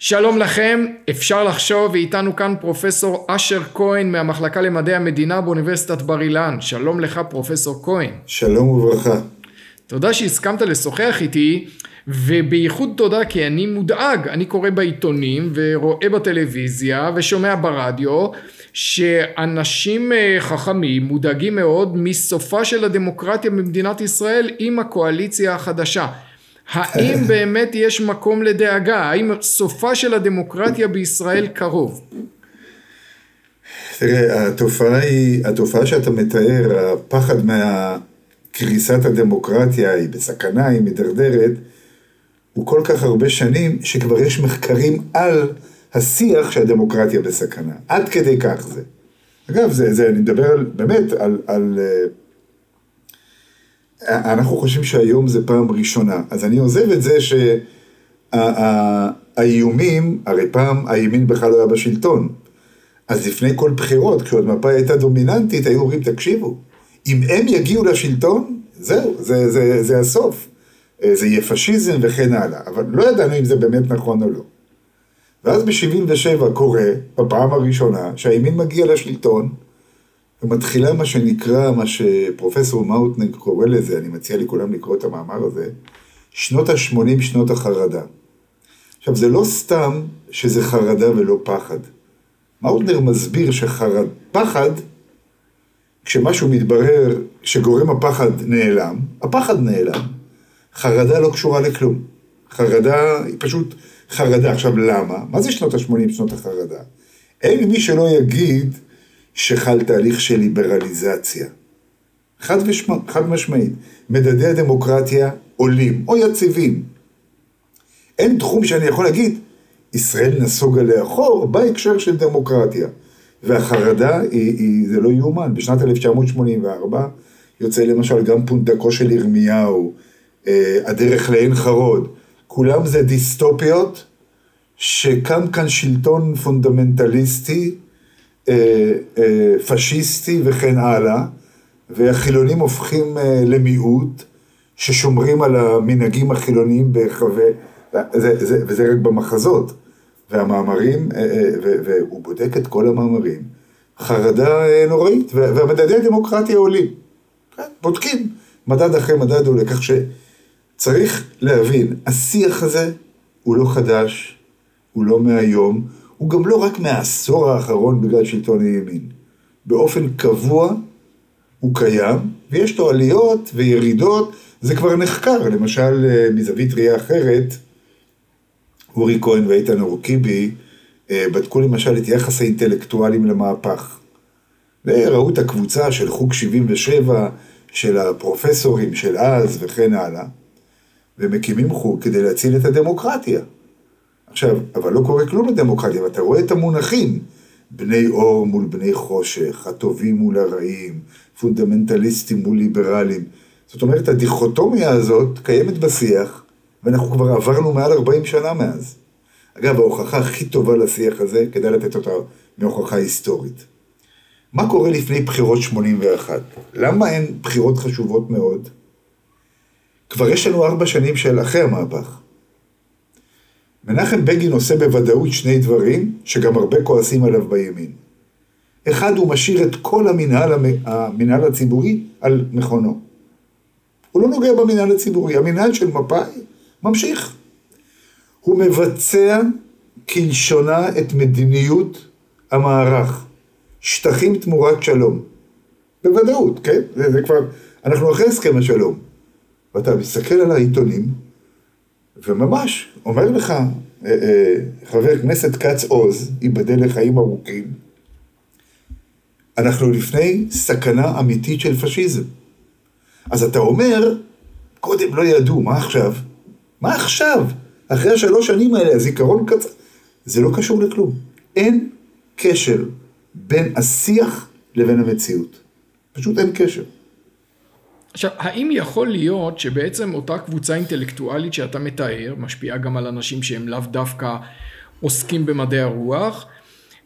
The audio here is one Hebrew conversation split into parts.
שלום לכם, אפשר לחשוב, ואיתנו כאן פרופסור אשר כהן מהמחלקה למדעי המדינה באוניברסיטת בר אילן. שלום לך פרופסור כהן. שלום וברכה. תודה שהסכמת לשוחח איתי, ובייחוד תודה כי אני מודאג, אני קורא בעיתונים ורואה בטלוויזיה ושומע ברדיו שאנשים אה, חכמים מודאגים מאוד מסופה של הדמוקרטיה במדינת ישראל עם הקואליציה החדשה. האם באמת יש מקום לדאגה? האם סופה של הדמוקרטיה בישראל קרוב? תראה, התופעה היא, התופעה שאתה מתאר, הפחד מהקריסת הדמוקרטיה היא בסכנה, היא מדרדרת, הוא כל כך הרבה שנים, שכבר יש מחקרים על השיח שהדמוקרטיה בסכנה. עד כדי כך זה. אגב, זה, זה אני מדבר על, באמת על, על אנחנו חושבים שהיום זה פעם ראשונה, אז אני עוזב את זה שהאיומים, הרי פעם הימין בכלל לא היה בשלטון, אז לפני כל בחירות, כשעוד מפא"י הייתה דומיננטית, היו אומרים, תקשיבו, אם הם יגיעו לשלטון, זהו, זה, זה, זה הסוף. אה, זה יהיה פשיזם וכן הלאה, אבל לא ידענו אם זה באמת נכון או לא. ואז ב-77 קורה, בפעם הראשונה, שהימין מגיע לשלטון, ומתחילה מה שנקרא, מה שפרופסור מאוטנג קורא לזה, אני מציע לכולם לקרוא את המאמר הזה, שנות ה-80 שנות החרדה. עכשיו, זה לא סתם שזה חרדה ולא פחד. מאוטנר מסביר שחרד, פחד, כשמשהו מתברר שגורם הפחד נעלם, הפחד נעלם. חרדה לא קשורה לכלום. חרדה היא פשוט חרדה. עכשיו, למה? מה זה שנות ה-80 שנות החרדה? אין מי שלא יגיד שחל תהליך של ליברליזציה. חד, ושמע, חד משמעית, מדדי הדמוקרטיה עולים או יציבים. אין תחום שאני יכול להגיד, ישראל נסוגה לאחור בהקשר של דמוקרטיה. והחרדה היא, היא, זה לא יאומן, בשנת 1984 יוצא למשל גם פונדקו של ירמיהו, אה, הדרך לעין חרוד, כולם זה דיסטופיות שקם כאן שלטון פונדמנטליסטי פשיסטי וכן הלאה, והחילונים הופכים אה, למיעוט ששומרים על המנהגים החילוניים בהיחווה, וזה רק במחזות, והמאמרים, והוא בודק את כל המאמרים, חרדה נוראית, והמדדי הדמוקרטיה עולים, כן, בודקים, מדד אחרי מדד עולה, כך שצריך להבין, השיח הזה הוא לא חדש, הוא לא מהיום, הוא גם לא רק מהעשור האחרון בגלל שלטון הימין. באופן קבוע הוא קיים, ויש לו עליות וירידות, זה כבר נחקר, למשל אה, מזווית ראייה אחרת, אורי כהן ואיתן אורקיבי אה, בדקו למשל את יחס האינטלקטואלים למהפך. וראו את הקבוצה של חוג 77, של הפרופסורים של אז וכן הלאה, ומקימים חוג כדי להציל את הדמוקרטיה. עכשיו, אבל לא קורה כלום לדמוקרטיה, ואתה רואה את המונחים, בני אור מול בני חושך, הטובים מול הרעים, פונדמנטליסטים מול ליברלים. זאת אומרת, הדיכוטומיה הזאת קיימת בשיח, ואנחנו כבר עברנו מעל 40 שנה מאז. אגב, ההוכחה הכי טובה לשיח הזה, כדאי לתת אותה מהוכחה היסטורית. מה קורה לפני בחירות 81? למה הן בחירות חשובות מאוד? כבר יש לנו ארבע שנים של אחרי המהפך. מנחם בגין עושה בוודאות שני דברים שגם הרבה כועסים עליו בימין. אחד, הוא משאיר את כל המנהל, המנהל הציבורי על מכונו. הוא לא נוגע במנהל הציבורי, המנהל של מפא"י ממשיך. הוא מבצע כלשונה את מדיניות המערך, שטחים תמורת שלום. בוודאות, כן? זה, זה כבר, אנחנו אחרי הסכם השלום. ואתה מסתכל על העיתונים, וממש, אומר לך אה, אה, חבר כנסת כץ עוז, ייבדל לחיים ארוכים, אנחנו לפני סכנה אמיתית של פשיזם. אז אתה אומר, קודם לא ידעו, מה עכשיו? מה עכשיו? אחרי השלוש שנים האלה, הזיכרון קצר. זה לא קשור לכלום. אין קשר בין השיח לבין המציאות. פשוט אין קשר. עכשיו, האם יכול להיות שבעצם אותה קבוצה אינטלקטואלית שאתה מתאר, משפיעה גם על אנשים שהם לאו דווקא עוסקים במדעי הרוח,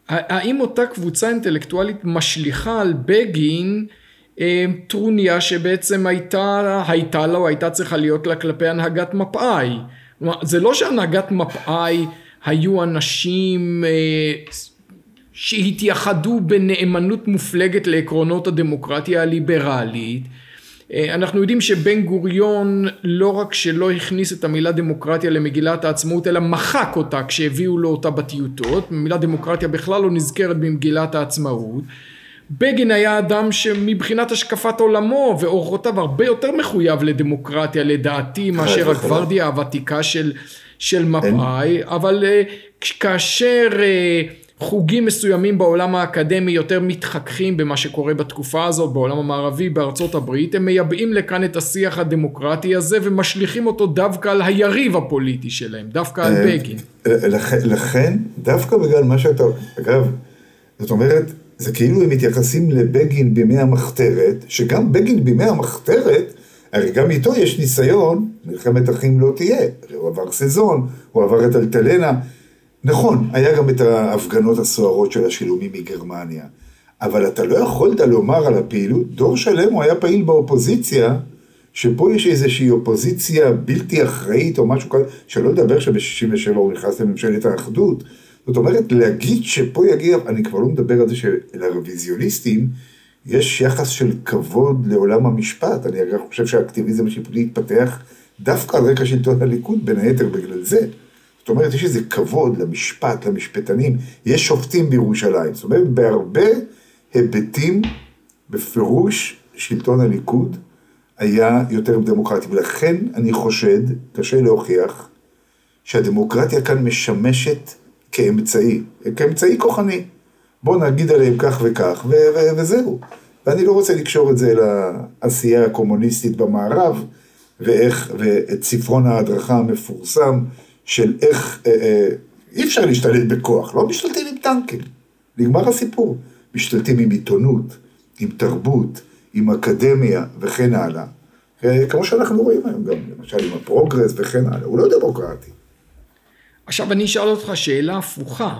האם אותה קבוצה אינטלקטואלית משליכה על בגין אה, טרוניה שבעצם הייתה, הייתה לה או הייתה צריכה להיות לה כלפי הנהגת מפא"י? זה לא שהנהגת מפא"י היו אנשים שהתייחדו בנאמנות מופלגת לעקרונות הדמוקרטיה הליברלית. אנחנו יודעים שבן גוריון לא רק שלא הכניס את המילה דמוקרטיה למגילת העצמאות אלא מחק אותה כשהביאו לו אותה בטיוטות, המילה דמוקרטיה בכלל לא נזכרת במגילת העצמאות. בגין היה אדם שמבחינת השקפת עולמו ואורחותיו הרבה יותר מחויב לדמוקרטיה לדעתי מאשר הגוורדיה הוותיקה של, של מפא"י, אבל כאשר חוגים מסוימים בעולם האקדמי יותר מתחככים במה שקורה בתקופה הזאת בעולם המערבי בארצות הברית. הם מייבאים לכאן את השיח הדמוקרטי הזה ומשליכים אותו דווקא על היריב הפוליטי שלהם דווקא על בגין. לכן דווקא בגלל מה שאתה אגב זאת אומרת זה כאילו הם מתייחסים לבגין בימי המחתרת שגם בגין בימי המחתרת הרי גם איתו יש ניסיון מלחמת אחים לא תהיה. הוא עבר סזון הוא עבר את אלטלנה נכון, היה גם את ההפגנות הסוערות של השילומים מגרמניה, אבל אתה לא יכולת לומר על הפעילות, דור שלם הוא היה פעיל באופוזיציה, שפה יש איזושהי אופוזיציה בלתי אחראית או משהו כזה, שלא לדבר שב-67 הוא נכנס לממשלת האחדות. זאת אומרת, להגיד שפה יגיע, אני כבר לא מדבר על זה שלרוויזיוניסטים יש יחס של כבוד לעולם המשפט. אני חושב שהאקטיביזם השיפוטי התפתח דווקא על רקע שלטון הליכוד, בין היתר בגלל זה. זאת אומרת, יש איזה כבוד למשפט, למשפטנים, יש שופטים בירושלים. זאת אומרת, בהרבה היבטים, בפירוש, שלטון הליכוד היה יותר דמוקרטי. ולכן אני חושד, קשה להוכיח, שהדמוקרטיה כאן משמשת כאמצעי, כאמצעי כוחני. בואו נגיד עליהם כך וכך, ו- ו- וזהו. ואני לא רוצה לקשור את זה לעשייה הקומוניסטית במערב, ואיך, ואת ספרון ההדרכה המפורסם, של איך, אה, אה, אי אפשר להשתלט בכוח, לא משתלטים עם טנקים, נגמר הסיפור. משתלטים עם עיתונות, עם תרבות, עם אקדמיה וכן הלאה. אה, כמו שאנחנו רואים היום גם, למשל עם הפרוגרס וכן הלאה, הוא לא דמוקרטי. עכשיו אני אשאל אותך שאלה הפוכה,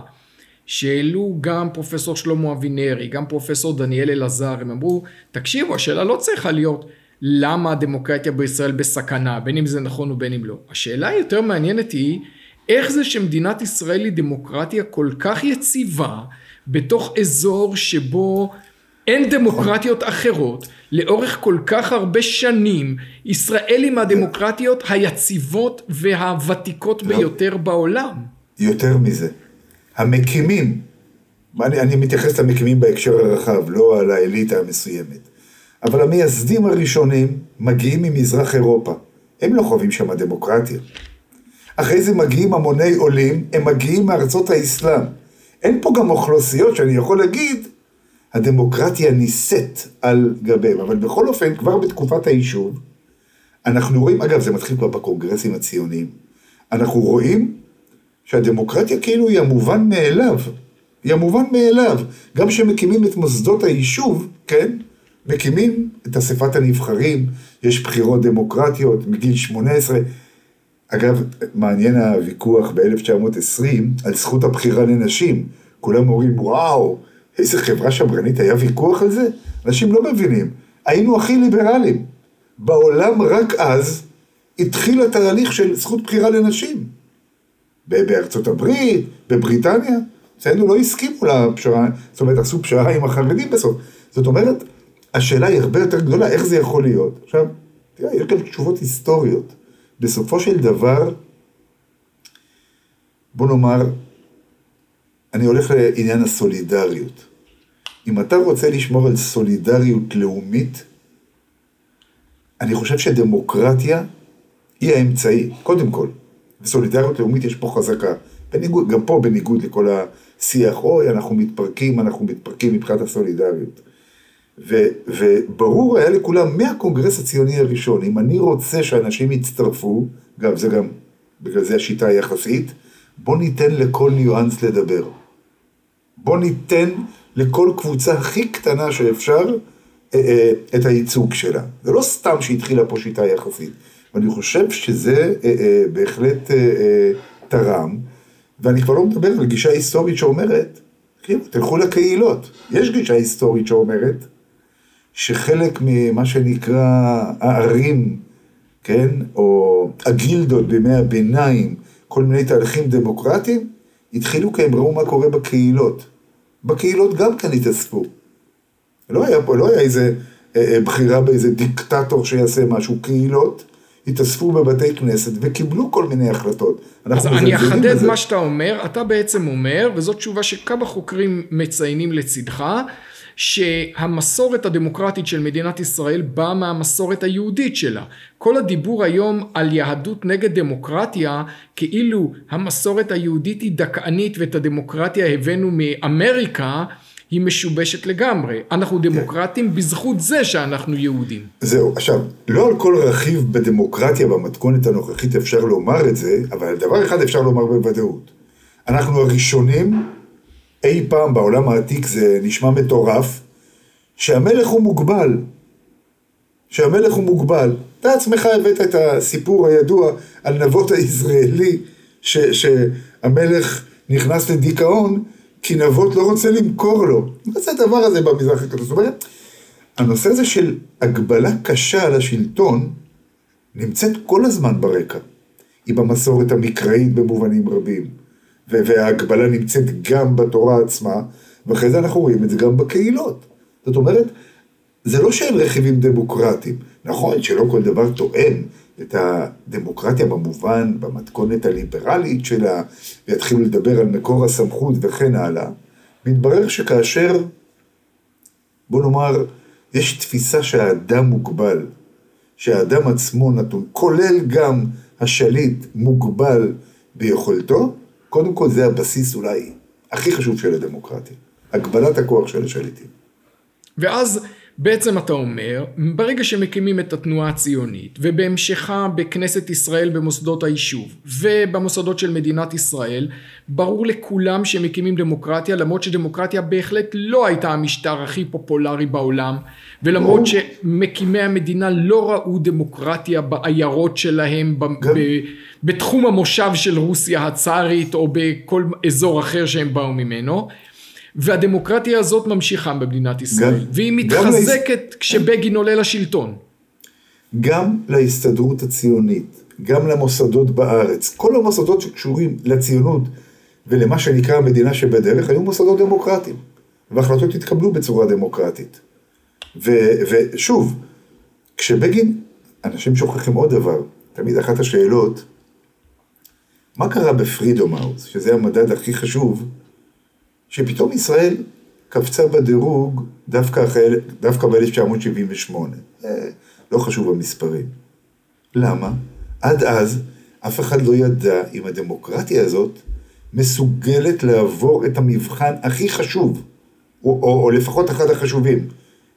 שהעלו גם פרופסור שלמה אבינרי, גם פרופסור דניאל אלעזר, הם אמרו, תקשיבו, השאלה לא צריכה להיות למה הדמוקרטיה בישראל בסכנה, בין אם זה נכון ובין אם לא. השאלה היותר מעניינת היא, איך זה שמדינת ישראל היא דמוקרטיה כל כך יציבה, בתוך אזור שבו אין דמוקרטיות אחרות, לאורך כל כך הרבה שנים, ישראל היא מהדמוקרטיות היציבות והוותיקות לא. ביותר בעולם. יותר מזה, המקימים, אני, אני מתייחס למקימים בהקשר הרחב, לא על האליטה המסוימת. אבל המייסדים הראשונים מגיעים ממזרח אירופה. הם לא חווים שם דמוקרטיה. אחרי זה מגיעים המוני עולים, הם מגיעים מארצות האסלאם. אין פה גם אוכלוסיות שאני יכול להגיד, הדמוקרטיה נישאת על גביהם. אבל בכל אופן, כבר בתקופת היישוב, אנחנו רואים, אגב, זה מתחיל כבר בקונגרסים הציוניים, אנחנו רואים שהדמוקרטיה כאילו היא המובן מאליו. היא המובן מאליו. גם כשמקימים את מוסדות היישוב, כן? מקימים את אספת הנבחרים, יש בחירות דמוקרטיות מגיל 18. אגב, מעניין הוויכוח ב-1920 על זכות הבחירה לנשים. כולם אומרים, וואו, איזה חברה שמרנית, היה ויכוח על זה? אנשים לא מבינים. היינו הכי ליברליים. בעולם רק אז התחיל התהליך של זכות בחירה לנשים. בארצות הברית, בבריטניה, אצלנו לא הסכימו לפשרה, זאת אומרת, עשו פשרה עם החרדים בסוף. זאת אומרת, השאלה היא הרבה יותר גדולה, איך זה יכול להיות? עכשיו, תראה, יש גם תשובות היסטוריות. בסופו של דבר, בוא נאמר, אני הולך לעניין הסולידריות. אם אתה רוצה לשמור על סולידריות לאומית, אני חושב שדמוקרטיה היא האמצעי, קודם כל. וסולידריות לאומית יש פה חזקה. בניגוד, גם פה בניגוד לכל השיח, אוי, אנחנו מתפרקים, אנחנו מתפרקים מבחינת הסולידריות. ו, וברור היה לכולם מהקונגרס הציוני הראשון, אם אני רוצה שאנשים יצטרפו, גם זה גם, בגלל זה השיטה היחסית, בוא ניתן לכל ניואנס לדבר. בוא ניתן לכל קבוצה הכי קטנה שאפשר אה, אה, את הייצוג שלה. זה לא סתם שהתחילה פה שיטה יחסית. ואני חושב שזה אה, בהחלט תרם, ואני כבר לא מדבר על גישה היסטורית שאומרת, כן, תלכו לקהילות. יש גישה היסטורית שאומרת, שחלק ממה שנקרא הערים, כן, או הגילדות בימי הביניים, כל מיני תהליכים דמוקרטיים, התחילו כי הם ראו מה קורה בקהילות. בקהילות גם כן התאספו. לא היה פה, לא היה איזה אה, אה, בחירה באיזה דיקטטור שיעשה משהו. קהילות התאספו בבתי כנסת וקיבלו כל מיני החלטות. אז אני אחדד מה שאתה אומר, אתה בעצם אומר, וזאת תשובה שכמה חוקרים מציינים לצדך, שהמסורת הדמוקרטית של מדינת ישראל באה מהמסורת היהודית שלה. כל הדיבור היום על יהדות נגד דמוקרטיה, כאילו המסורת היהודית היא דכאנית ואת הדמוקרטיה הבאנו מאמריקה, היא משובשת לגמרי. אנחנו כן. דמוקרטים. בזכות זה שאנחנו יהודים. זהו, עכשיו, לא על כל רכיב בדמוקרטיה במתכונת הנוכחית אפשר לומר את זה, אבל על דבר אחד אפשר לומר בוודאות. אנחנו הראשונים אי פעם בעולם העתיק זה נשמע מטורף, שהמלך הוא מוגבל. שהמלך הוא מוגבל. אתה עצמך הבאת את הסיפור הידוע על נבות הישראלי, ש, שהמלך נכנס לדיכאון, כי נבות לא רוצה למכור לו. מה זה הדבר הזה במזרח הקדוש? זאת אומרת, הנושא הזה של הגבלה קשה על השלטון, נמצאת כל הזמן ברקע. היא במסורת המקראית במובנים רבים. וההגבלה נמצאת גם בתורה עצמה, ואחרי זה אנחנו רואים את זה גם בקהילות. זאת אומרת, זה לא שאין רכיבים דמוקרטיים. נכון שלא כל דבר תואם את הדמוקרטיה במובן, במתכונת הליברלית שלה, ויתחילו לדבר על מקור הסמכות וכן הלאה. מתברר שכאשר, בוא נאמר, יש תפיסה שהאדם מוגבל, שהאדם עצמו נתון, כולל גם השליט מוגבל ביכולתו, קודם כל זה הבסיס אולי הכי חשוב של הדמוקרטיה, הגבלת הכוח של השליטים. ואז בעצם אתה אומר, ברגע שמקימים את התנועה הציונית ובהמשכה בכנסת ישראל במוסדות היישוב ובמוסדות של מדינת ישראל, ברור לכולם שמקימים דמוקרטיה למרות שדמוקרטיה בהחלט לא הייתה המשטר הכי פופולרי בעולם ולמרות או. שמקימי המדינה לא ראו דמוקרטיה בעיירות שלהם ב- ב- בתחום המושב של רוסיה הצארית או בכל אזור אחר שהם באו ממנו והדמוקרטיה הזאת ממשיכה במדינת ישראל, גם, והיא מתחזקת להס... כשבגין עולה לשלטון. גם להסתדרות הציונית, גם למוסדות בארץ, כל המוסדות שקשורים לציונות ולמה שנקרא המדינה שבדרך, היו מוסדות דמוקרטיים, והחלטות התקבלו בצורה דמוקרטית. ו, ושוב, כשבגין, אנשים שוכחים עוד דבר, תמיד אחת השאלות, מה קרה בפרידום האוס, שזה המדד הכי חשוב, שפתאום ישראל קפצה בדירוג דווקא, דווקא ב-1978. אה, לא חשוב המספרים. למה? עד אז אף אחד לא ידע אם הדמוקרטיה הזאת מסוגלת לעבור את המבחן הכי חשוב, או, או, או לפחות אחד החשובים,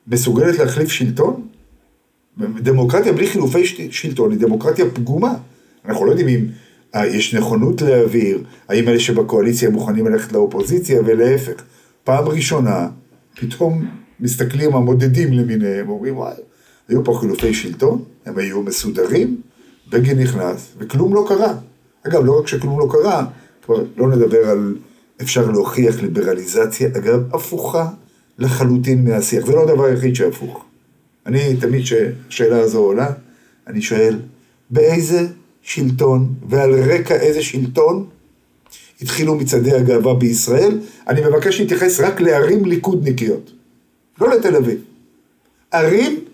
מסוגלת להחליף שלטון? דמוקרטיה בלי חילופי שלטון היא דמוקרטיה פגומה. אנחנו לא יודעים אם יש נכונות להעביר, האם אלה שבקואליציה מוכנים ללכת לאופוזיציה ולהפך. פעם ראשונה, פתאום מסתכלים המודדים למיניהם, אומרים וואי, היו פה חילופי שלטון, הם היו מסודרים, בגין נכנס, וכלום לא קרה. אגב, לא רק שכלום לא קרה, כבר לא נדבר על אפשר להוכיח ליברליזציה, אגב, הפוכה לחלוטין מהשיח, זה לא הדבר היחיד שהפוך. אני, תמיד כשהשאלה הזו עולה, אני שואל, באיזה שלטון, ועל רקע איזה שלטון התחילו מצעדי הגאווה בישראל. אני מבקש להתייחס רק לערים ליכודניקיות, לא לתל אביב. ערים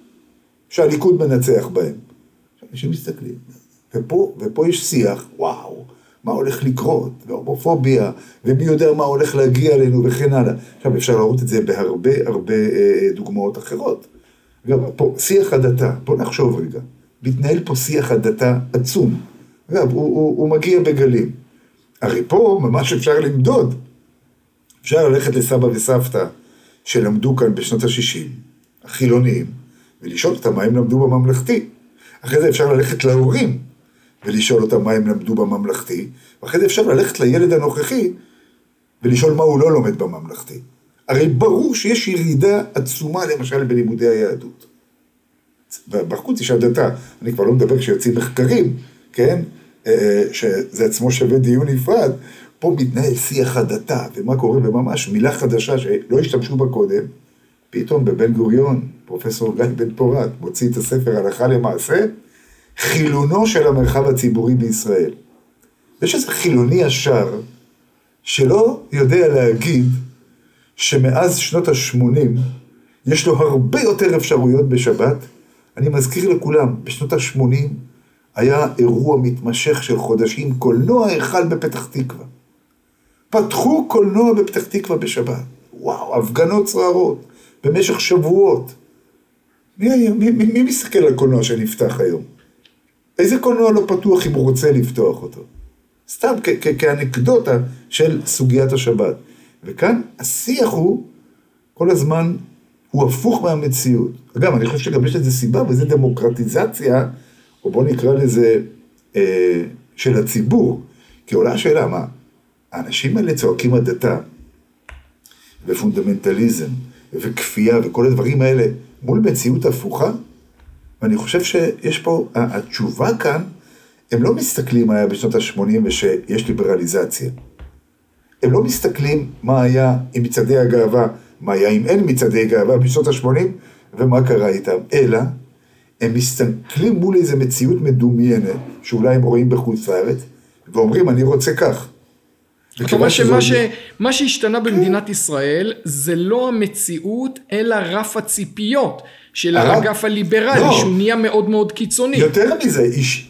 שהליכוד מנצח בהן. אנשים מסתכלים, ופה, ופה יש שיח, וואו, מה הולך לקרות, והומופוביה, ומי יודע מה הולך להגיע אלינו וכן הלאה. עכשיו אפשר להראות את זה בהרבה הרבה אה, דוגמאות אחרות. גם פה, שיח הדתה, בוא נחשוב רגע. מתנהל פה שיח הדתה עצום. אגב, הוא, הוא, הוא מגיע בגלים. הרי פה ממש אפשר למדוד. אפשר ללכת לסבא וסבתא שלמדו כאן בשנות ה-60, החילוניים, ולשאול אותם מה הם למדו בממלכתי. אחרי זה אפשר ללכת להורים ולשאול אותם מה הם למדו בממלכתי, ואחרי זה אפשר ללכת לילד הנוכחי ולשאול מה הוא לא לומד בממלכתי. הרי ברור שיש ירידה עצומה למשל בלימודי היהדות. בחוץ יש הדתה, אני כבר לא מדבר כשיוצאים מחקרים, כן? אה, אה, שזה עצמו שווה דיון נפרד, פה מתנהל שיח הדתה, ומה קורה בממש מילה חדשה שלא השתמשו בה קודם, פתאום בבן גוריון, פרופסור גיא בן פורת, מוציא את הספר הלכה למעשה, חילונו של המרחב הציבורי בישראל. יש איזה חילוני ישר, שלא יודע להגיד שמאז שנות ה-80 יש לו הרבה יותר אפשרויות בשבת. אני מזכיר לכולם, בשנות ה-80 היה אירוע מתמשך של חודשים, קולנוע אחד בפתח תקווה. פתחו קולנוע בפתח תקווה בשבת. וואו, הפגנות סוערות, במשך שבועות. מי, מי, מי, מי מסתכל על קולנוע שנפתח היום? איזה קולנוע לא פתוח אם הוא רוצה לפתוח אותו? סתם כאנקדוטה של סוגיית השבת. וכאן השיח הוא כל הזמן, הוא הפוך מהמציאות. אגב, אני חושב שגם יש לזה סיבה, וזה דמוקרטיזציה, או בוא נקרא לזה, אה, של הציבור. כי עולה השאלה, מה, האנשים האלה צועקים הדתה, ופונדמנטליזם, וכפייה, וכל הדברים האלה, מול מציאות הפוכה? ואני חושב שיש פה, התשובה כאן, הם לא מסתכלים מה היה בשנות ה-80 ושיש ליברליזציה. הם לא מסתכלים מה היה עם מצעדי הגאווה, מה היה אם אין מצעדי גאווה בשנות ה-80 ומה קרה איתם, אלא הם מסתכלים מול איזו מציאות מדומיינת, שאולי הם רואים בחוץ לארץ, ואומרים אני רוצה כך. זאת אומרת שמה ש... מה שהשתנה במדינת ישראל זה לא המציאות אלא רף הציפיות של האגף הליברלי לא. שהוא נהיה מאוד מאוד קיצוני. יותר מזה, הש,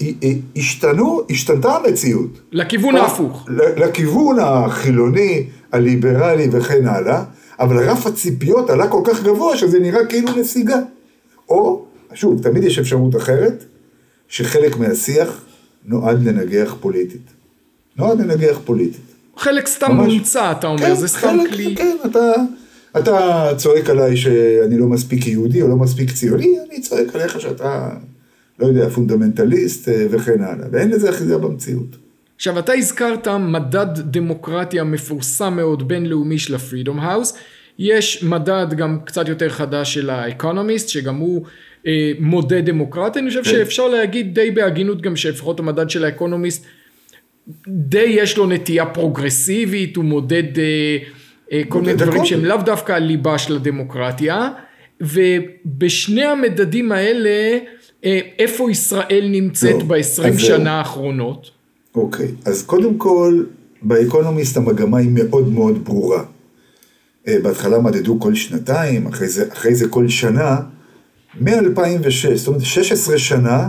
השתנו, השתנתה המציאות. לכיוון ההפוך. לכיוון החילוני, הליברלי וכן הלאה, אבל רף הציפיות עלה כל כך גבוה שזה נראה כאילו נסיגה. או, שוב, תמיד יש אפשרות אחרת, שחלק מהשיח נועד לנגח פוליטית. נועד לנגח פוליטית. חלק סתם מומצא, אתה אומר, כן, זה סתם חלק, כלי. כן, אתה, אתה צועק עליי שאני לא מספיק יהודי או לא מספיק ציוני, אני צועק עליך שאתה, לא יודע, פונדמנטליסט אה, וכן הלאה, ואין לזה אחיזה במציאות. עכשיו, אתה הזכרת מדד דמוקרטיה מפורסם מאוד בינלאומי של ה Freedom House. יש מדד גם קצת יותר חדש של ה Economist, שגם הוא אה, מודד דמוקרטיה. אני חושב כן. שאפשר להגיד די בהגינות גם שלפחות המדד של ה Economist די יש לו נטייה פרוגרסיבית, הוא מודד אה, אה, כל מיני דברים שהם לאו דווקא הליבה של הדמוקרטיה, ובשני המדדים האלה, אה, איפה ישראל נמצאת לא, ב-20 שנה האחרונות? אוקיי, אז קודם כל, באקונומיסט המגמה היא מאוד מאוד ברורה. בהתחלה מדדו כל שנתיים, אחרי זה, אחרי זה כל שנה, מ-2006, זאת אומרת 16 שנה,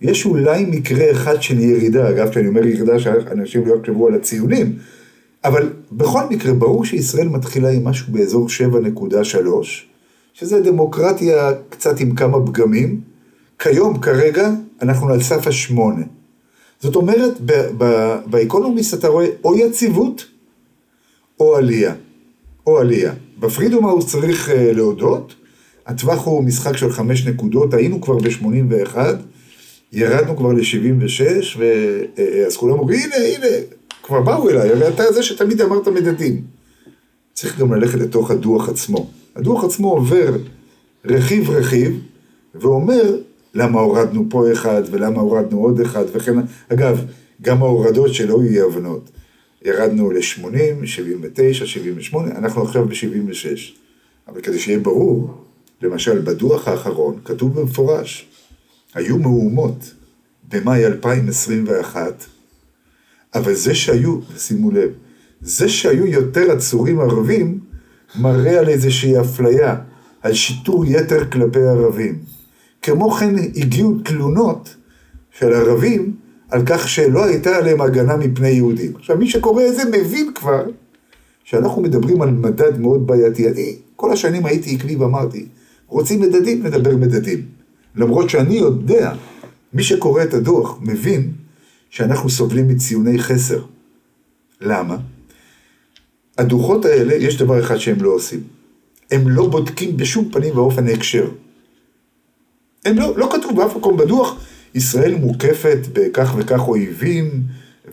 יש אולי מקרה אחד של ירידה, אגב, כשאני אומר ירידה, שאנשים לא יחשבו על הציונים, אבל בכל מקרה, ברור שישראל מתחילה עם משהו באזור 7.3, שזה דמוקרטיה קצת עם כמה פגמים. כיום, כרגע, אנחנו על סף השמונה. זאת אומרת, ב Economist אתה רואה או יציבות או עלייה. או עלייה. ב Freedom House צריך אה, להודות, הטווח הוא משחק של חמש נקודות, היינו כבר ב-81, ירדנו כבר ל-76, ואז כולם אומרים, הנה, הנה, כבר באו אליי, הרי אתה זה שתמיד אמרת מדדים. צריך גם ללכת לתוך הדוח עצמו. הדוח עצמו עובר רכיב רכיב, ואומר למה הורדנו פה אחד, ולמה הורדנו עוד אחד, וכן, אגב, גם ההורדות שלא יהיו הבנות. ירדנו ל-80, 79, 78, אנחנו עכשיו ב-76. אבל כדי שיהיה ברור, למשל בדוח האחרון כתוב במפורש, היו מהומות במאי 2021, אבל זה שהיו, שימו לב, זה שהיו יותר עצורים ערבים, מראה על איזושהי אפליה, על שיטור יתר כלפי ערבים. כמו כן הגיעו תלונות של ערבים על כך שלא הייתה עליהם הגנה מפני יהודים. עכשיו מי שקורא את זה מבין כבר שאנחנו מדברים על מדד מאוד בעייתי. אני כל השנים הייתי עקבי ואמרתי, רוצים מדדים, נדבר מדדים. למרות שאני יודע, מי שקורא את הדוח מבין שאנחנו סובלים מציוני חסר. למה? הדוחות האלה, יש דבר אחד שהם לא עושים. הם לא בודקים בשום פנים ואופן הקשר. הם לא, לא כתוב באף מקום בדוח, ישראל מוקפת בכך וכך אויבים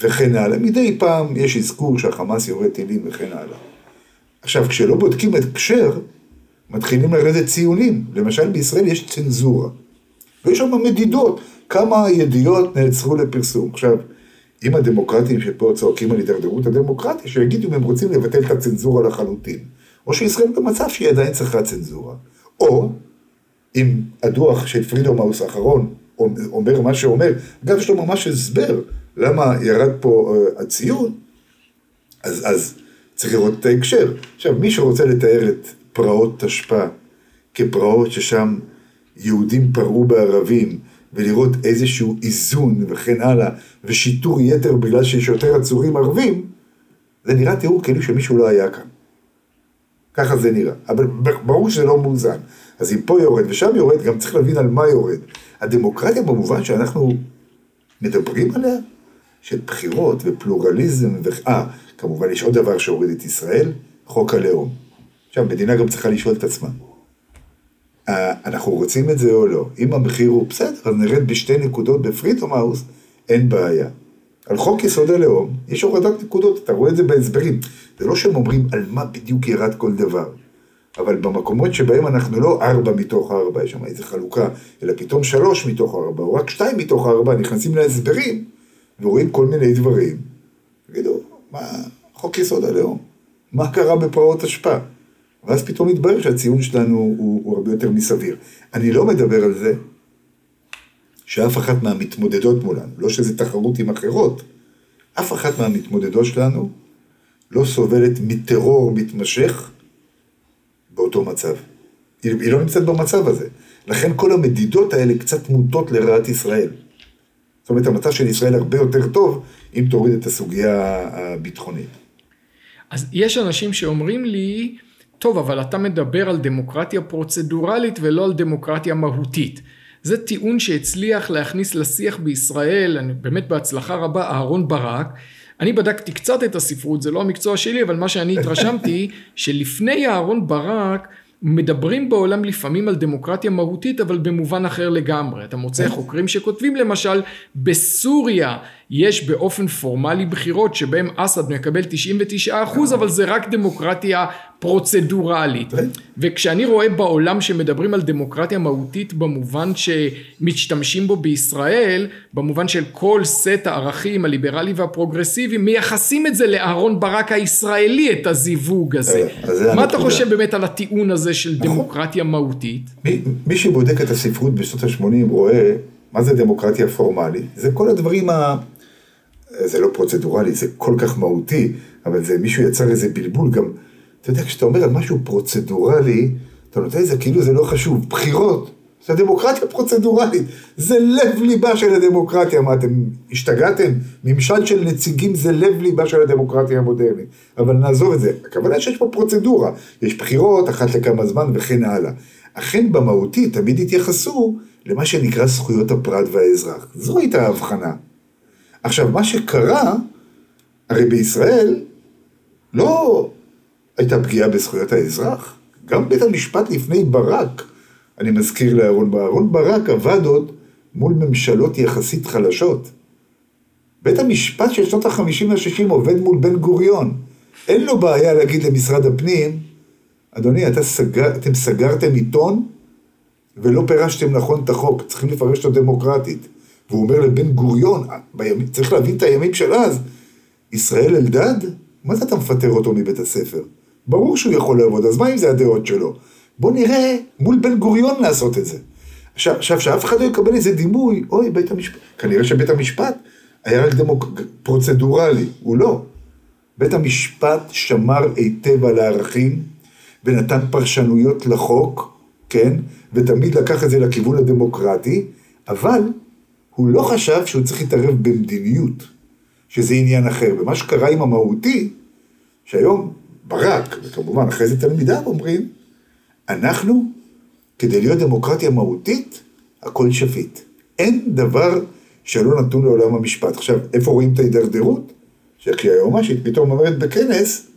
וכן הלאה. מדי פעם יש אזכור שהחמאס יורד טילים וכן הלאה. עכשיו, כשלא בודקים את הקשר, מתחילים לרדת ציונים. למשל, בישראל יש צנזורה. ויש שם מדידות, כמה ידיעות נעצרו לפרסום. עכשיו, אם הדמוקרטים שפה צועקים על הידרדרות הדמוקרטיה, שיגידו אם הם רוצים לבטל את הצנזורה לחלוטין. או שישראל במצב שהיא עדיין צריכה צנזורה. או, אם הדוח של פרידום האוס האחרון אומר מה שאומר, אגב, יש לו ממש הסבר למה ירד פה uh, הציון, אז, אז צריך לראות את ההקשר. עכשיו, מי שרוצה לתאר את פרעות תשפ"א כפרעות ששם יהודים פרעו בערבים, ולראות איזשהו איזון וכן הלאה, ושיטור יתר בגלל שיש יותר עצורים ערבים, זה נראה תיאור כאילו שמישהו לא היה כאן. ככה זה נראה. אבל ברור שזה לא מאוזן. אז אם פה יורד ושם יורד, גם צריך להבין על מה יורד. הדמוקרטיה במובן שאנחנו מדברים עליה, של בחירות ופלורליזם, ו... אה, כמובן יש עוד דבר שהוריד את ישראל, חוק הלאום. עכשיו, מדינה גם צריכה לשאול את עצמה. אה, אנחנו רוצים את זה או לא? אם המחיר הוא בסדר, אז נרד בשתי נקודות בפרידום האוס, אין בעיה. על חוק יסוד הלאום, יש הורדת נקודות, אתה רואה את זה בהסברים. זה לא שהם אומרים על מה בדיוק ירד כל דבר. אבל במקומות שבהם אנחנו לא ארבע מתוך ארבע, יש שם איזו חלוקה, אלא פתאום שלוש מתוך ארבע, או רק שתיים מתוך ארבע, נכנסים להסברים, ורואים כל מיני דברים. תגידו, מה, חוק יסוד הלאום, מה קרה בפרעות אשפה? ואז פתאום מתברר שהציון שלנו הוא, הוא הרבה יותר מסביר. אני לא מדבר על זה שאף אחת מהמתמודדות מולנו, לא שזה תחרות עם אחרות, אף אחת מהמתמודדות שלנו לא סובלת מטרור מתמשך באותו מצב. היא, לא נמצאת במצב הזה. לכן כל המדידות האלה קצת מוטות לרעת ישראל. זאת אומרת, המצב של ישראל הרבה יותר טוב אם תוריד את הסוגיה הביטחונית. אז יש אנשים שאומרים לי, טוב, אבל אתה מדבר על דמוקרטיה פרוצדורלית ולא על דמוקרטיה מהותית. זה טיעון שהצליח להכניס לשיח בישראל, באמת בהצלחה רבה, אהרון ברק. אני בדקתי קצת את הספרות, זה לא המקצוע שלי, אבל מה שאני התרשמתי, שלפני אהרון ברק, מדברים בעולם לפעמים על דמוקרטיה מהותית, אבל במובן אחר לגמרי. אתה מוצא חוקרים שכותבים למשל, בסוריה יש באופן פורמלי בחירות שבהם אסד מקבל 99 אחוז, אבל זה רק דמוקרטיה פרוצדורלית. וכשאני רואה בעולם שמדברים על דמוקרטיה מהותית במובן שמשתמשים בו בישראל, במובן של כל סט הערכים הליברלי והפרוגרסיבי, מייחסים את זה לאהרון ברק הישראלי, את הזיווג הזה. מה אתה חושב באמת על הטיעון הזה של נכון. דמוקרטיה מהותית? מי שבודק את הספרות בשנות ה-80 רואה מה זה דמוקרטיה פורמלית. זה כל הדברים ה... זה לא פרוצדורלי, זה כל כך מהותי, אבל זה מישהו יצר איזה בלבול גם. אתה יודע, כשאתה אומר על משהו פרוצדורלי, אתה נותן את זה כאילו זה לא חשוב. בחירות, זה דמוקרטיה פרוצדורלית. זה לב ליבה של הדמוקרטיה. מה, אתם השתגעתם? ממשל של נציגים זה לב ליבה של הדמוקרטיה המודרנית. אבל נעזוב את זה. הכוונה שיש פה פרוצדורה. יש בחירות, אחת לכמה זמן וכן הלאה. אכן במהותי תמיד התייחסו למה שנקרא זכויות הפרט והאזרח. זו הייתה ההבחנה. עכשיו, מה שקרה, הרי בישראל לא הייתה פגיעה בזכויות האזרח. גם בית המשפט לפני ברק, אני מזכיר לאהרון ברק, אהרון ברק עבד עוד מול ממשלות יחסית חלשות. בית המשפט של שנות החמישים והשישים עובד מול בן גוריון. אין לו בעיה להגיד למשרד הפנים, אדוני, אתה סגר, אתם סגרתם עיתון ולא פירשתם נכון את החוק, צריכים לפרש אותו דמוקרטית. והוא אומר לבן גוריון, בימים, צריך להבין את הימים של אז, ישראל אלדד, מה זה אתה מפטר אותו מבית הספר? ברור שהוא יכול לעבוד, אז מה אם זה הדעות שלו? בוא נראה מול בן גוריון לעשות את זה. עכשיו, עכשיו שאף אחד לא יקבל איזה דימוי, אוי, בית המשפט, כנראה שבית המשפט היה רק דמוק... פרוצדורלי, הוא לא. בית המשפט שמר היטב על הערכים ונתן פרשנויות לחוק, כן? ותמיד לקח את זה לכיוון הדמוקרטי, אבל הוא לא חשב שהוא צריך להתערב במדיניות, שזה עניין אחר. ומה שקרה עם המהותי, שהיום ברק, וכמובן אחרי זה תלמידיו אומרים, אנחנו, כדי להיות דמוקרטיה מהותית, הכל שפיט. אין דבר שלא נתון לעולם המשפט. עכשיו, איפה רואים את ההידרדרות? שכשהיועמ"שית פתאום אומרת בכנס,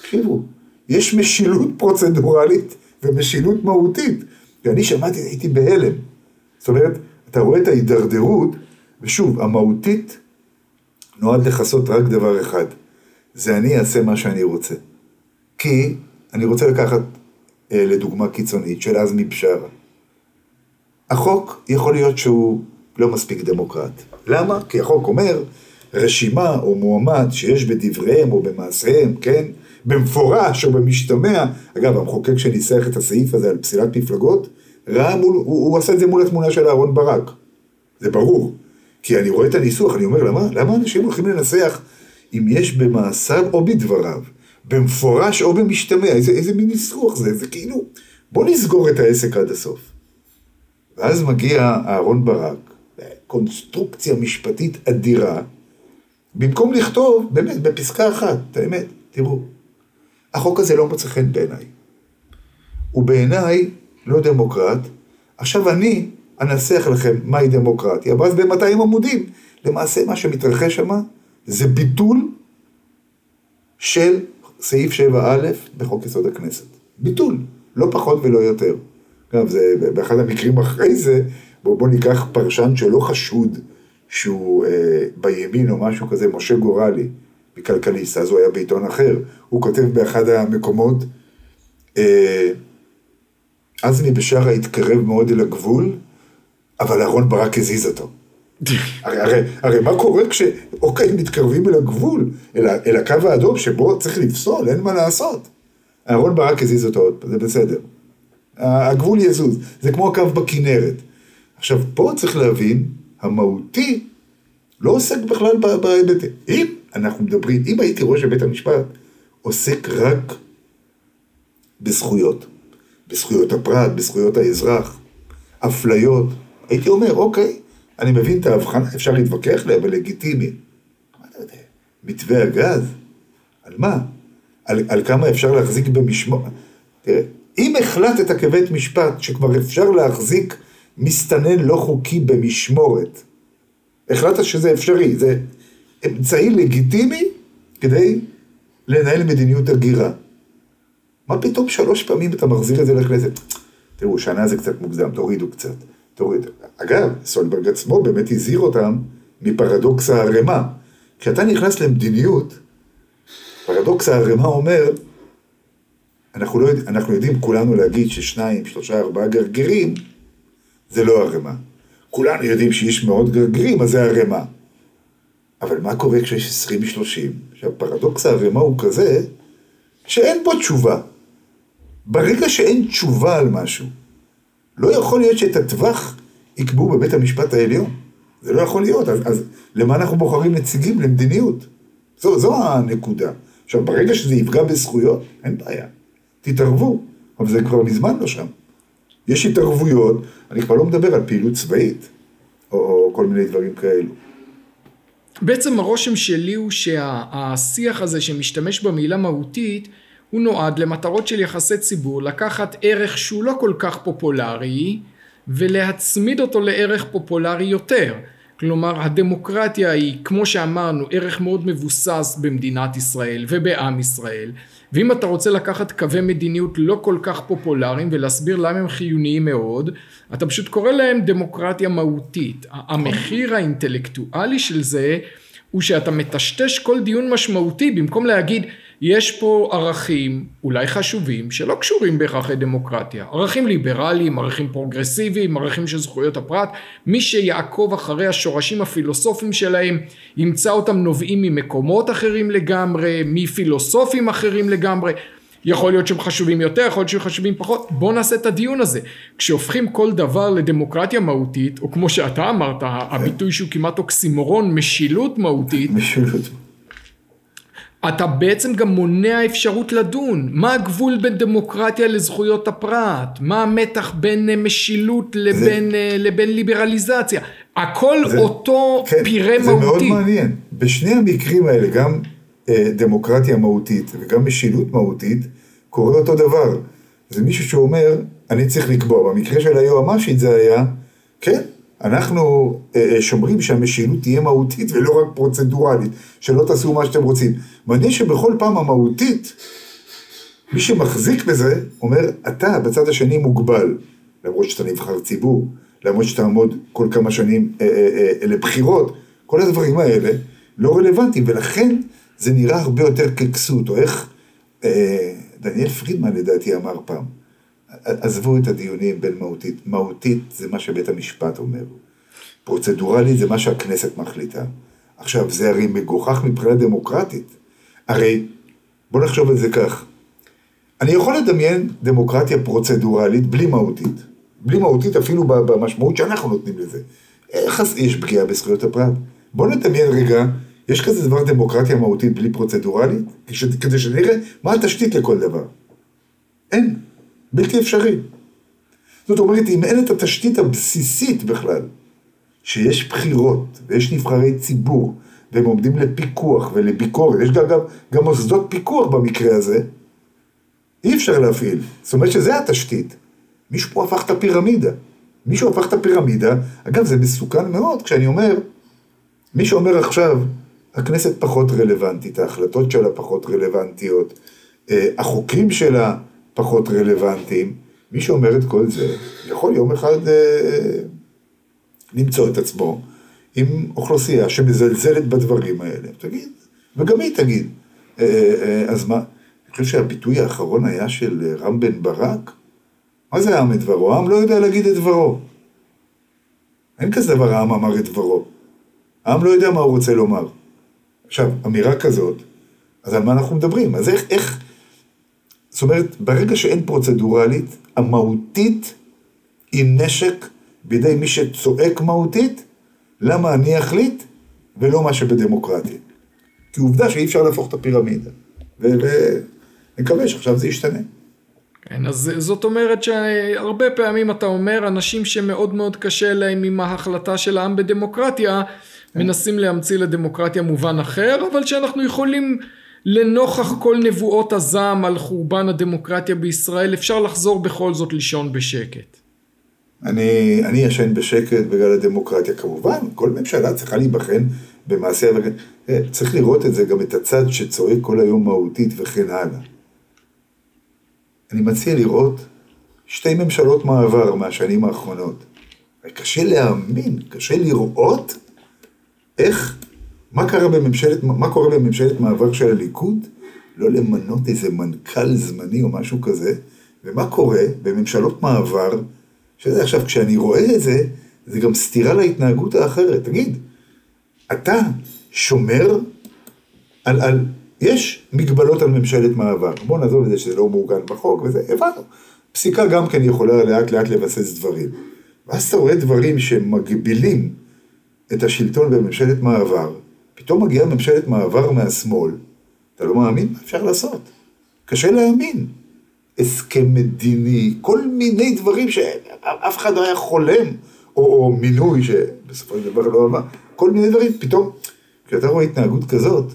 תקשיבו, יש משילות פרוצדורלית ומשילות מהותית. ואני שמעתי, הייתי בהלם. זאת אומרת, אתה רואה את ההידרדרות, ושוב, המהותית נועד לכסות רק דבר אחד, זה אני אעשה מה שאני רוצה. כי אני רוצה לקחת אה, לדוגמה קיצונית של עזמי בשארה. החוק יכול להיות שהוא לא מספיק דמוקרט. למה? כי החוק אומר, רשימה או מועמד שיש בדבריהם או במעשיהם, כן? במפורש או במשתמע, אגב, המחוקק שניסח את הסעיף הזה על פסילת מפלגות, ראה מול, הוא, הוא עשה את זה מול התמונה של אהרן ברק. זה ברור. כי אני רואה את הניסוח, אני אומר, למה, למה אנשים הולכים לנסח אם יש במעשיו או בדבריו, במפורש או במשתמע, איזה, איזה מין ניסוח זה, זה כאילו, בוא נסגור את העסק עד הסוף. ואז מגיע אהרון ברק, קונסטרוקציה משפטית אדירה, במקום לכתוב, באמת, בפסקה אחת, את האמת, תראו, החוק הזה לא מוצא חן בעיניי. הוא בעיניי לא דמוקרט. עכשיו אני אנסח לכם מהי דמוקרטיה, ואז ב-200 עמודים, למעשה מה שמתרחש שם זה ביטול של סעיף 7א בחוק יסוד הכנסת. ביטול, לא פחות ולא יותר. אגב, זה באחד המקרים אחרי זה, בואו בוא ניקח פרשן שלא חשוד שהוא אה, בימין או משהו כזה, משה גורלי, מכלכליסט, אז הוא היה בעיתון אחר, הוא כותב באחד המקומות, אה, עזמי בשארה התקרב מאוד אל הגבול, אבל אהרון ברק הזיז אותו. הרי, הרי, הרי מה קורה כש... אוקיי, מתקרבים אל הגבול, אל, אל הקו האדום שבו צריך לפסול, אין מה לעשות. אהרון ברק הזיז אותו עוד, זה בסדר. הגבול יזוז, זה כמו הקו בכנרת. עכשיו, פה צריך להבין, המהותי לא עוסק בכלל בהיבטים. אם אנחנו מדברים, אם הייתי ראש בית המשפט, עוסק רק בזכויות. בזכויות הפרט, בזכויות האזרח, אפליות. הייתי אומר, אוקיי, אני מבין את ההבחנה, אפשר להתווכח עליה, אבל לגיטימי. מתווה הגז? על מה? על, על כמה אפשר להחזיק במשמורת? תראה, אם החלטת כבית משפט שכבר אפשר להחזיק מסתנן לא חוקי במשמורת, החלטת שזה אפשרי, זה אמצעי לגיטימי כדי לנהל מדיניות הגירה. מה פתאום שלוש פעמים אתה מחזיר את זה לכנסת? תראו, שנה זה קצת מוקדם, תורידו קצת. תוריד. אגב, סולברג עצמו באמת הזהיר אותם מפרדוקס הערימה. כשאתה נכנס למדיניות, פרדוקס הערימה אומר, אנחנו, לא, אנחנו יודעים כולנו להגיד ששניים, שלושה, ארבעה גרגירים, זה לא ערימה. כולנו יודעים שיש מאות גרגירים, אז זה ערימה. אבל מה קורה כשיש עשרים שלושים? עכשיו, פרדוקס הערימה הוא כזה, שאין פה תשובה. ברגע שאין תשובה על משהו, לא יכול להיות שאת הטווח יקבעו בבית המשפט העליון. זה לא יכול להיות, אז, אז למה אנחנו בוחרים נציגים למדיניות? זו, זו הנקודה. עכשיו, ברגע שזה יפגע בזכויות, אין בעיה. תתערבו, אבל זה כבר מזמן לא שם. יש התערבויות, אני כבר לא מדבר על פעילות צבאית, או, או כל מיני דברים כאלו. בעצם הרושם שלי הוא שהשיח הזה שמשתמש במילה מהותית, הוא נועד למטרות של יחסי ציבור, לקחת ערך שהוא לא כל כך פופולרי ולהצמיד אותו לערך פופולרי יותר. כלומר הדמוקרטיה היא כמו שאמרנו ערך מאוד מבוסס במדינת ישראל ובעם ישראל ואם אתה רוצה לקחת קווי מדיניות לא כל כך פופולריים ולהסביר למה הם חיוניים מאוד אתה פשוט קורא להם דמוקרטיה מהותית המחיר האינטלקטואלי של זה הוא שאתה מטשטש כל דיון משמעותי במקום להגיד יש פה ערכים אולי חשובים שלא קשורים בהכרח לדמוקרטיה, ערכים ליברליים, ערכים פרוגרסיביים, ערכים של זכויות הפרט, מי שיעקוב אחרי השורשים הפילוסופיים שלהם ימצא אותם נובעים ממקומות אחרים לגמרי, מפילוסופים אחרים לגמרי, יכול להיות שהם חשובים יותר, יכול להיות שהם חשובים פחות, בוא נעשה את הדיון הזה. כשהופכים כל דבר לדמוקרטיה מהותית, או כמו שאתה אמרת, הביטוי שהוא כמעט אוקסימורון, משילות מהותית, משילות. אתה בעצם גם מונע אפשרות לדון. מה הגבול בין דמוקרטיה לזכויות הפרט? מה המתח בין אה, משילות לבין, זה, אה, לבין ליברליזציה? הכל זה, אותו כן, פירה זה מהותי. זה מאוד מעניין. בשני המקרים האלה, גם אה, דמוקרטיה מהותית וגם משילות מהותית, קורה אותו דבר. זה מישהו שאומר, אני צריך לקבוע. במקרה של היועמ"שית זה היה, כן, אנחנו אה, אה, שומרים שהמשילות תהיה מהותית ולא רק פרוצדורלית, שלא תעשו מה שאתם רוצים. מעניין שבכל פעם המהותית, מי שמחזיק בזה, אומר, אתה בצד השני מוגבל, למרות שאתה נבחר ציבור, למרות שתעמוד כל כמה שנים אה, לבחירות, כל הדברים האלה לא רלוונטיים, ולכן זה נראה הרבה יותר ככסות, או איך דניאל פרידמן לדעתי אמר פעם. עזבו את הדיונים בין מהותית, מהותית זה מה שבית המשפט אומר, פרוצדורלית זה מה שהכנסת מחליטה. עכשיו, זה הרי מגוחך מבחינה דמוקרטית. הרי, בוא נחשוב על זה כך, אני יכול לדמיין דמוקרטיה פרוצדורלית בלי מהותית. בלי מהותית אפילו במשמעות שאנחנו נותנים לזה. איך יש פגיעה בזכויות הפרט? בוא נדמיין רגע יש כזה דבר דמוקרטיה מהותית בלי פרוצדורלית? כדי שנראה מה התשתית לכל דבר. אין, בלתי אפשרי. זאת אומרת, אם אין את התשתית הבסיסית בכלל, שיש בחירות ויש נבחרי ציבור, והם עומדים לפיקוח ולביקורת, יש גם, גם, גם מוסדות פיקוח במקרה הזה, אי אפשר להפעיל. זאת אומרת שזה התשתית. מישהו פה הפך את הפירמידה. מישהו הפך את הפירמידה, אגב זה מסוכן מאוד כשאני אומר, מי שאומר עכשיו, הכנסת פחות רלוונטית, ההחלטות שלה פחות רלוונטיות, אה, החוקים שלה פחות רלוונטיים, מי שאומר את כל זה, יכול יום אחד אה, למצוא את עצמו עם אוכלוסייה שמזלזלת בדברים האלה. תגיד, וגם היא תגיד. אה, אז מה, אני חושב שהביטוי האחרון היה של רם בן ברק, מה זה העם את דברו? העם לא יודע להגיד את דברו. אין כזה דבר העם אמר את דברו. העם לא יודע מה הוא רוצה לומר. עכשיו, אמירה כזאת, אז על מה אנחנו מדברים? אז איך, איך... זאת אומרת, ברגע שאין פרוצדורלית, המהותית היא נשק בידי מי שצועק מהותית, למה אני אחליט ולא מה שבדמוקרטיה. כי עובדה שאי אפשר להפוך את הפירמידה. ונקווה שעכשיו זה ישתנה. כן, אז זאת אומרת שהרבה פעמים אתה אומר, אנשים שמאוד מאוד קשה להם עם ההחלטה של העם בדמוקרטיה, כן. מנסים להמציא לדמוקרטיה מובן אחר, אבל שאנחנו יכולים לנוכח כל נבואות הזעם על חורבן הדמוקרטיה בישראל, אפשר לחזור בכל זאת לישון בשקט. אני, אני ישן בשקט בגלל הדמוקרטיה. כמובן, כל ממשלה צריכה להיבחן במעשה, אה, צריך לראות את זה, גם את הצד שצועק כל היום מהותית וכן הלאה. אני מציע לראות שתי ממשלות מעבר מהשנים האחרונות. קשה להאמין, קשה לראות איך, מה קרה בממשלת, מה קורה בממשלת מעבר של הליכוד? לא למנות איזה מנכ"ל זמני או משהו כזה, ומה קורה בממשלות מעבר, שזה עכשיו, כשאני רואה את זה, זה גם סתירה להתנהגות האחרת. תגיד, אתה שומר על, על יש מגבלות על ממשלת מעבר. בוא נעזוב את זה שזה לא מעוגן בחוק וזה, הבנו. פסיקה גם כן יכולה לאט לאט לבסס דברים. ואז אתה רואה דברים שמגבילים את השלטון בממשלת מעבר, פתאום מגיעה ממשלת מעבר מהשמאל, אתה לא מאמין מה אפשר לעשות. קשה להאמין. הסכם מדיני, כל מיני דברים שאף אחד לא היה חולם, או, או מינוי שבסופו של דבר לא עבר, כל מיני דברים, פתאום, כשאתה רואה התנהגות כזאת,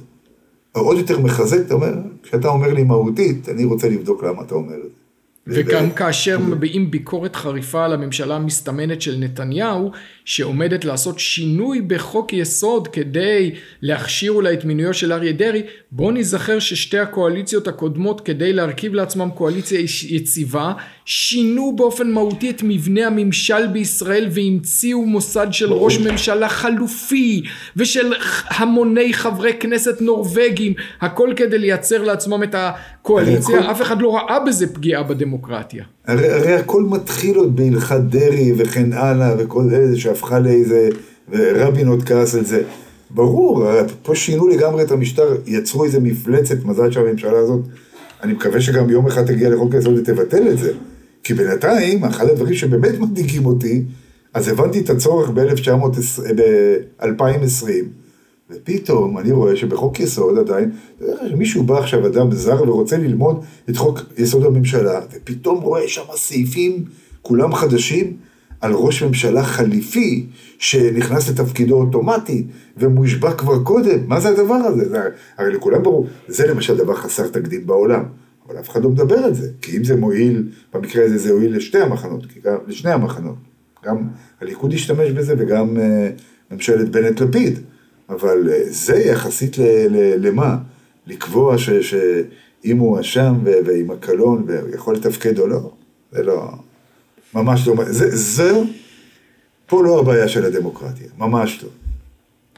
עוד יותר מחזק, אתה אומר, כשאתה אומר לי מהותית, אני רוצה לבדוק למה אתה אומר את זה. וגם כאשר מביעים ביקורת חריפה על הממשלה המסתמנת של נתניהו, שעומדת לעשות שינוי בחוק יסוד כדי להכשיר אולי את מינויו של אריה דרעי, בואו נזכר ששתי הקואליציות הקודמות כדי להרכיב לעצמם קואליציה יציבה, שינו באופן מהותי את מבנה הממשל בישראל והמציאו מוסד של ראש ממשלה חלופי ושל המוני חברי כנסת נורבגים, הכל כדי לייצר לעצמם את הקואליציה, הכל... אף אחד לא ראה בזה פגיעה בדמוקרטיה. הרי, הרי הכל מתחיל עוד בהלכת דרעי וכן הלאה וכל אלה שהפכה לאיזה, ורבין עוד כעס על זה. ברור, פה שינו לגמרי את המשטר, יצרו איזה מפלצת, מזל שהממשלה הזאת, אני מקווה שגם יום אחד תגיע לחוק היסוד ותבטל את זה. כי בינתיים, אחד הדברים שבאמת מדאיגים אותי, אז הבנתי את הצורך ב-2020, ופתאום אני רואה שבחוק יסוד עדיין, מישהו בא עכשיו, אדם זר, ורוצה ללמוד את חוק יסוד הממשלה, ופתאום רואה שם סעיפים, כולם חדשים, על ראש ממשלה חליפי, שנכנס לתפקידו אוטומטי, ומושבע כבר קודם. מה זה הדבר הזה? זה, הרי לכולם ברור, זה למשל דבר חסר תקדים בעולם. אבל אף אחד לא מדבר על זה, כי אם זה מועיל, במקרה הזה זה הועיל לשתי המחנות, גם, לשני המחנות. גם הליכוד השתמש בזה וגם uh, ממשלת בנט-לפיד. אבל uh, זה יחסית ל, ל, למה? לקבוע שאם הוא אשם ועם הקלון ויכול לתפקד או לא, זה לא, ממש לא, זה, זה פה לא הבעיה של הדמוקרטיה, ממש לא.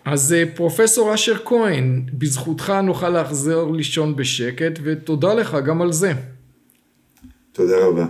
אז אה, פרופסור אשר כהן, בזכותך נוכל להחזר לישון בשקט, ותודה לך גם על זה. תודה רבה.